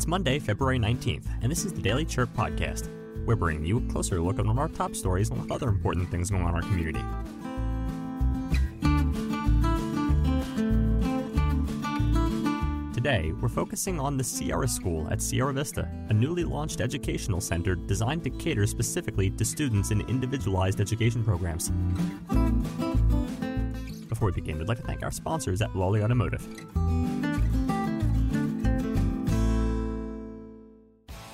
It's Monday, February 19th, and this is the Daily Chirp Podcast. We're bringing you a closer look at one of our top stories and other important things going on in our community. Today, we're focusing on the Sierra School at Sierra Vista, a newly launched educational center designed to cater specifically to students in individualized education programs. Before we begin, we'd like to thank our sponsors at Lawley Automotive.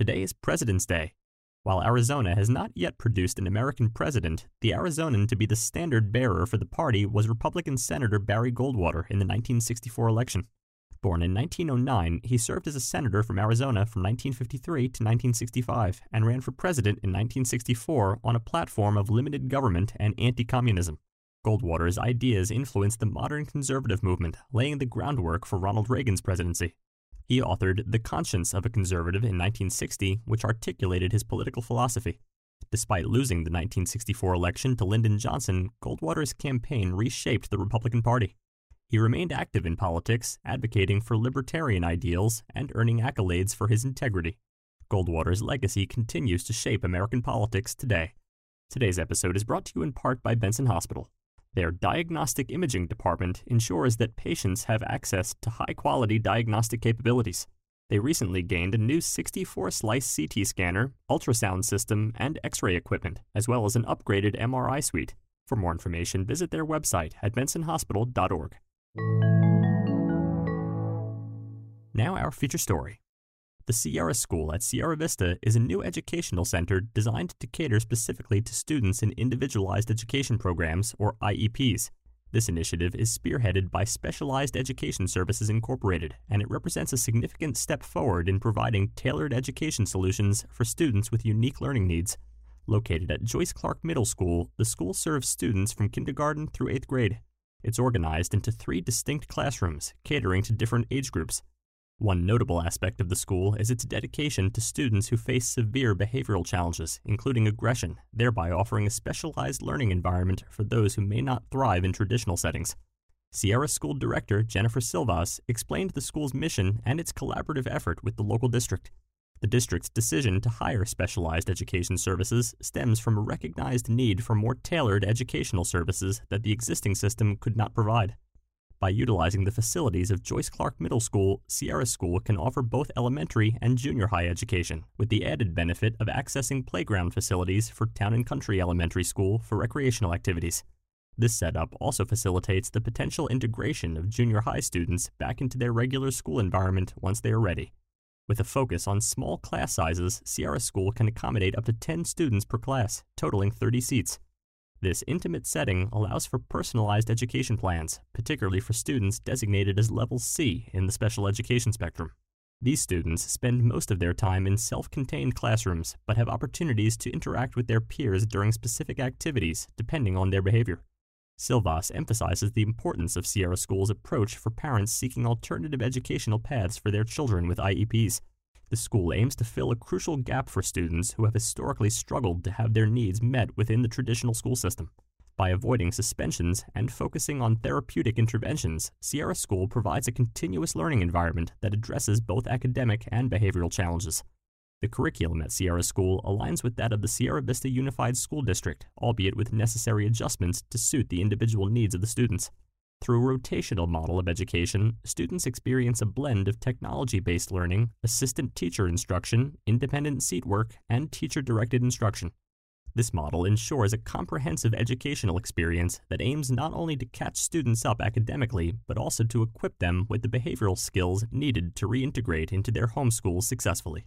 Today is President's Day. While Arizona has not yet produced an American president, the Arizonan to be the standard bearer for the party was Republican Senator Barry Goldwater in the 1964 election. Born in 1909, he served as a senator from Arizona from 1953 to 1965 and ran for president in 1964 on a platform of limited government and anti communism. Goldwater's ideas influenced the modern conservative movement, laying the groundwork for Ronald Reagan's presidency. He authored The Conscience of a Conservative in 1960, which articulated his political philosophy. Despite losing the 1964 election to Lyndon Johnson, Goldwater's campaign reshaped the Republican Party. He remained active in politics, advocating for libertarian ideals and earning accolades for his integrity. Goldwater's legacy continues to shape American politics today. Today's episode is brought to you in part by Benson Hospital. Their diagnostic imaging department ensures that patients have access to high quality diagnostic capabilities. They recently gained a new 64 slice CT scanner, ultrasound system, and x ray equipment, as well as an upgraded MRI suite. For more information, visit their website at bensonhospital.org. Now, our feature story. The Sierra School at Sierra Vista is a new educational center designed to cater specifically to students in individualized education programs, or IEPs. This initiative is spearheaded by Specialized Education Services Incorporated, and it represents a significant step forward in providing tailored education solutions for students with unique learning needs. Located at Joyce Clark Middle School, the school serves students from kindergarten through eighth grade. It's organized into three distinct classrooms, catering to different age groups. One notable aspect of the school is its dedication to students who face severe behavioral challenges, including aggression, thereby offering a specialized learning environment for those who may not thrive in traditional settings. Sierra School Director Jennifer Silvas explained the school's mission and its collaborative effort with the local district. The district's decision to hire specialized education services stems from a recognized need for more tailored educational services that the existing system could not provide. By utilizing the facilities of Joyce Clark Middle School, Sierra School can offer both elementary and junior high education, with the added benefit of accessing playground facilities for Town and Country Elementary School for recreational activities. This setup also facilitates the potential integration of junior high students back into their regular school environment once they are ready. With a focus on small class sizes, Sierra School can accommodate up to 10 students per class, totaling 30 seats. This intimate setting allows for personalized education plans, particularly for students designated as Level C in the special education spectrum. These students spend most of their time in self contained classrooms, but have opportunities to interact with their peers during specific activities, depending on their behavior. Silvas emphasizes the importance of Sierra School's approach for parents seeking alternative educational paths for their children with IEPs. The school aims to fill a crucial gap for students who have historically struggled to have their needs met within the traditional school system. By avoiding suspensions and focusing on therapeutic interventions, Sierra School provides a continuous learning environment that addresses both academic and behavioral challenges. The curriculum at Sierra School aligns with that of the Sierra Vista Unified School District, albeit with necessary adjustments to suit the individual needs of the students. Through a rotational model of education, students experience a blend of technology based learning, assistant teacher instruction, independent seat work, and teacher directed instruction. This model ensures a comprehensive educational experience that aims not only to catch students up academically, but also to equip them with the behavioral skills needed to reintegrate into their home schools successfully.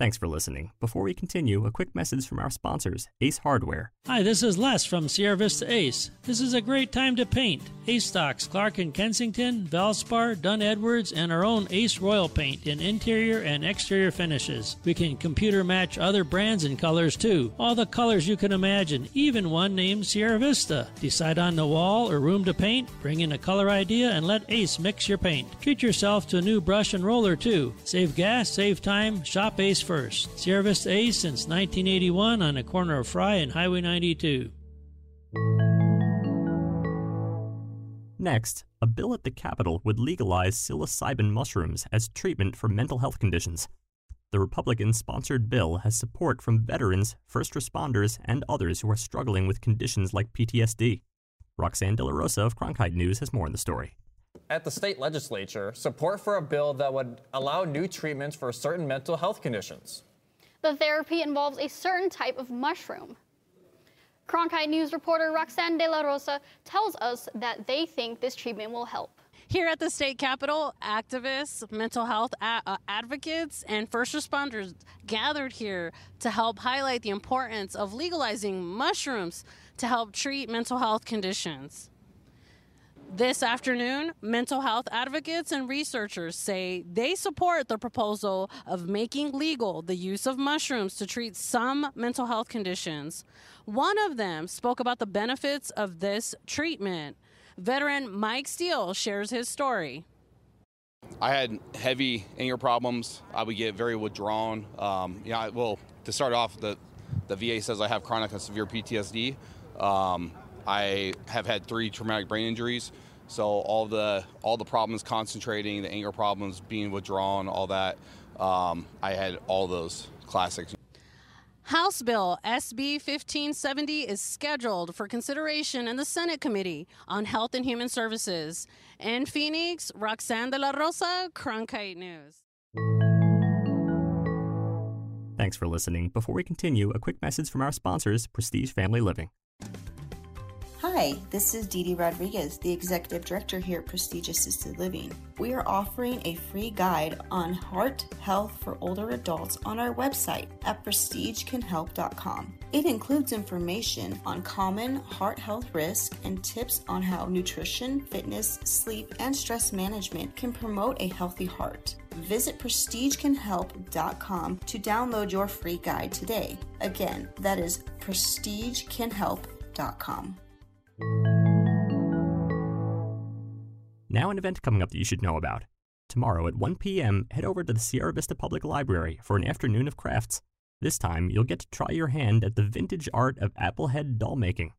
Thanks for listening. Before we continue, a quick message from our sponsors, Ace Hardware. Hi, this is Les from Sierra Vista Ace. This is a great time to paint. Ace stocks Clark and Kensington, Valspar, Dunn Edwards, and our own Ace Royal paint in interior and exterior finishes. We can computer match other brands and colors too. All the colors you can imagine, even one named Sierra Vista. Decide on the wall or room to paint, bring in a color idea, and let Ace mix your paint. Treat yourself to a new brush and roller too. Save gas, save time, shop Ace first. Sierra Vista Ace since 1981 on the corner of Fry and Highway 92. Next, a bill at the Capitol would legalize psilocybin mushrooms as treatment for mental health conditions. The Republican sponsored bill has support from veterans, first responders, and others who are struggling with conditions like PTSD. Roxanne De La Rosa of Cronkite News has more on the story. At the state legislature, support for a bill that would allow new treatments for certain mental health conditions. The therapy involves a certain type of mushroom. Cronkite News reporter Roxanne De La Rosa tells us that they think this treatment will help. Here at the state capitol, activists, mental health a- uh, advocates, and first responders gathered here to help highlight the importance of legalizing mushrooms to help treat mental health conditions. This afternoon, mental health advocates and researchers say they support the proposal of making legal the use of mushrooms to treat some mental health conditions. One of them spoke about the benefits of this treatment. Veteran Mike Steele shares his story. I had heavy anger problems. I would get very withdrawn. Um, yeah, well, to start off, the the VA says I have chronic and severe PTSD. Um, I have had three traumatic brain injuries, so all the all the problems concentrating, the anger problems, being withdrawn, all that. Um, I had all those classics. House Bill SB 1570 is scheduled for consideration in the Senate Committee on Health and Human Services. In Phoenix, Roxanne De La Rosa, Cronkite News. Thanks for listening. Before we continue, a quick message from our sponsors, Prestige Family Living. Hi, this is Dee Rodriguez, the Executive Director here at Prestige Assisted Living. We are offering a free guide on heart health for older adults on our website at prestigecanhelp.com. It includes information on common heart health risks and tips on how nutrition, fitness, sleep, and stress management can promote a healthy heart. Visit prestigecanhelp.com to download your free guide today. Again, that is prestigecanhelp.com. Now, an event coming up that you should know about. Tomorrow at 1 p.m., head over to the Sierra Vista Public Library for an afternoon of crafts. This time, you'll get to try your hand at the vintage art of applehead doll making.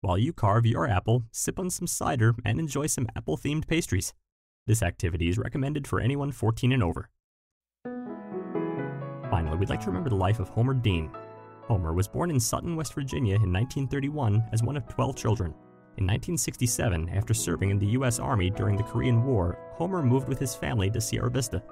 While you carve your apple, sip on some cider, and enjoy some apple themed pastries. This activity is recommended for anyone 14 and over. Finally, we'd like to remember the life of Homer Dean. Homer was born in Sutton, West Virginia in 1931 as one of 12 children. In 1967, after serving in the U.S. Army during the Korean War, Homer moved with his family to Sierra Vista.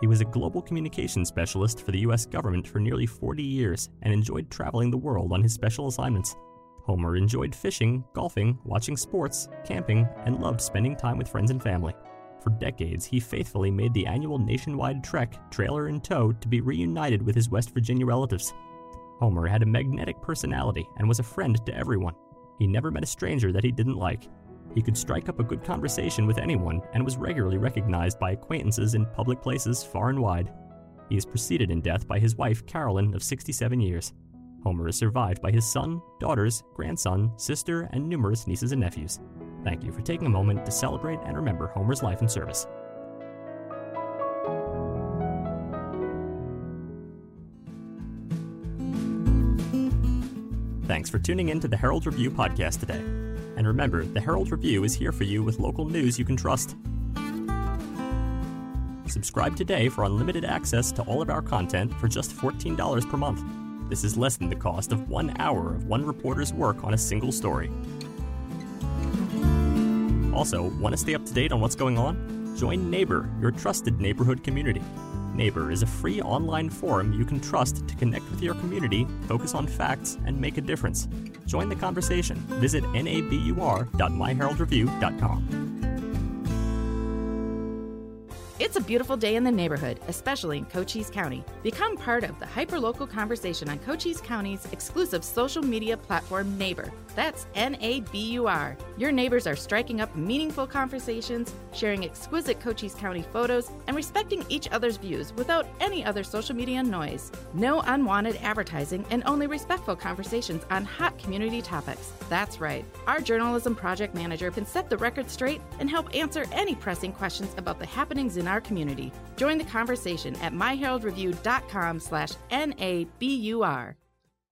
He was a global communications specialist for the U.S. government for nearly 40 years and enjoyed traveling the world on his special assignments. Homer enjoyed fishing, golfing, watching sports, camping, and loved spending time with friends and family. For decades, he faithfully made the annual nationwide trek, trailer in tow, to be reunited with his West Virginia relatives. Homer had a magnetic personality and was a friend to everyone. He never met a stranger that he didn't like. He could strike up a good conversation with anyone and was regularly recognized by acquaintances in public places far and wide. He is preceded in death by his wife, Carolyn, of 67 years. Homer is survived by his son, daughters, grandson, sister, and numerous nieces and nephews. Thank you for taking a moment to celebrate and remember Homer's life and service. Thanks for tuning in to the Herald Review podcast today. And remember, the Herald Review is here for you with local news you can trust. Subscribe today for unlimited access to all of our content for just $14 per month. This is less than the cost of one hour of one reporter's work on a single story. Also, want to stay up to date on what's going on? Join Nabur, your trusted neighborhood community. Nabur is a free online forum you can trust to connect with your community, focus on facts, and make a difference. Join the conversation. Visit nabur.myheraldreview.com. It's a beautiful day in the neighborhood, especially in Cochise County. Become part of the hyperlocal conversation on Cochise County's exclusive social media platform, Nabur. That's N A B U R. Your neighbors are striking up meaningful conversations, sharing exquisite Cochise County photos, and respecting each other's views without any other social media noise. No unwanted advertising and only respectful conversations on hot community topics. That's right. Our journalism project manager can set the record straight and help answer any pressing questions about the happenings in our community. Join the conversation at myheraldreview.com slash N-A-B-U-R.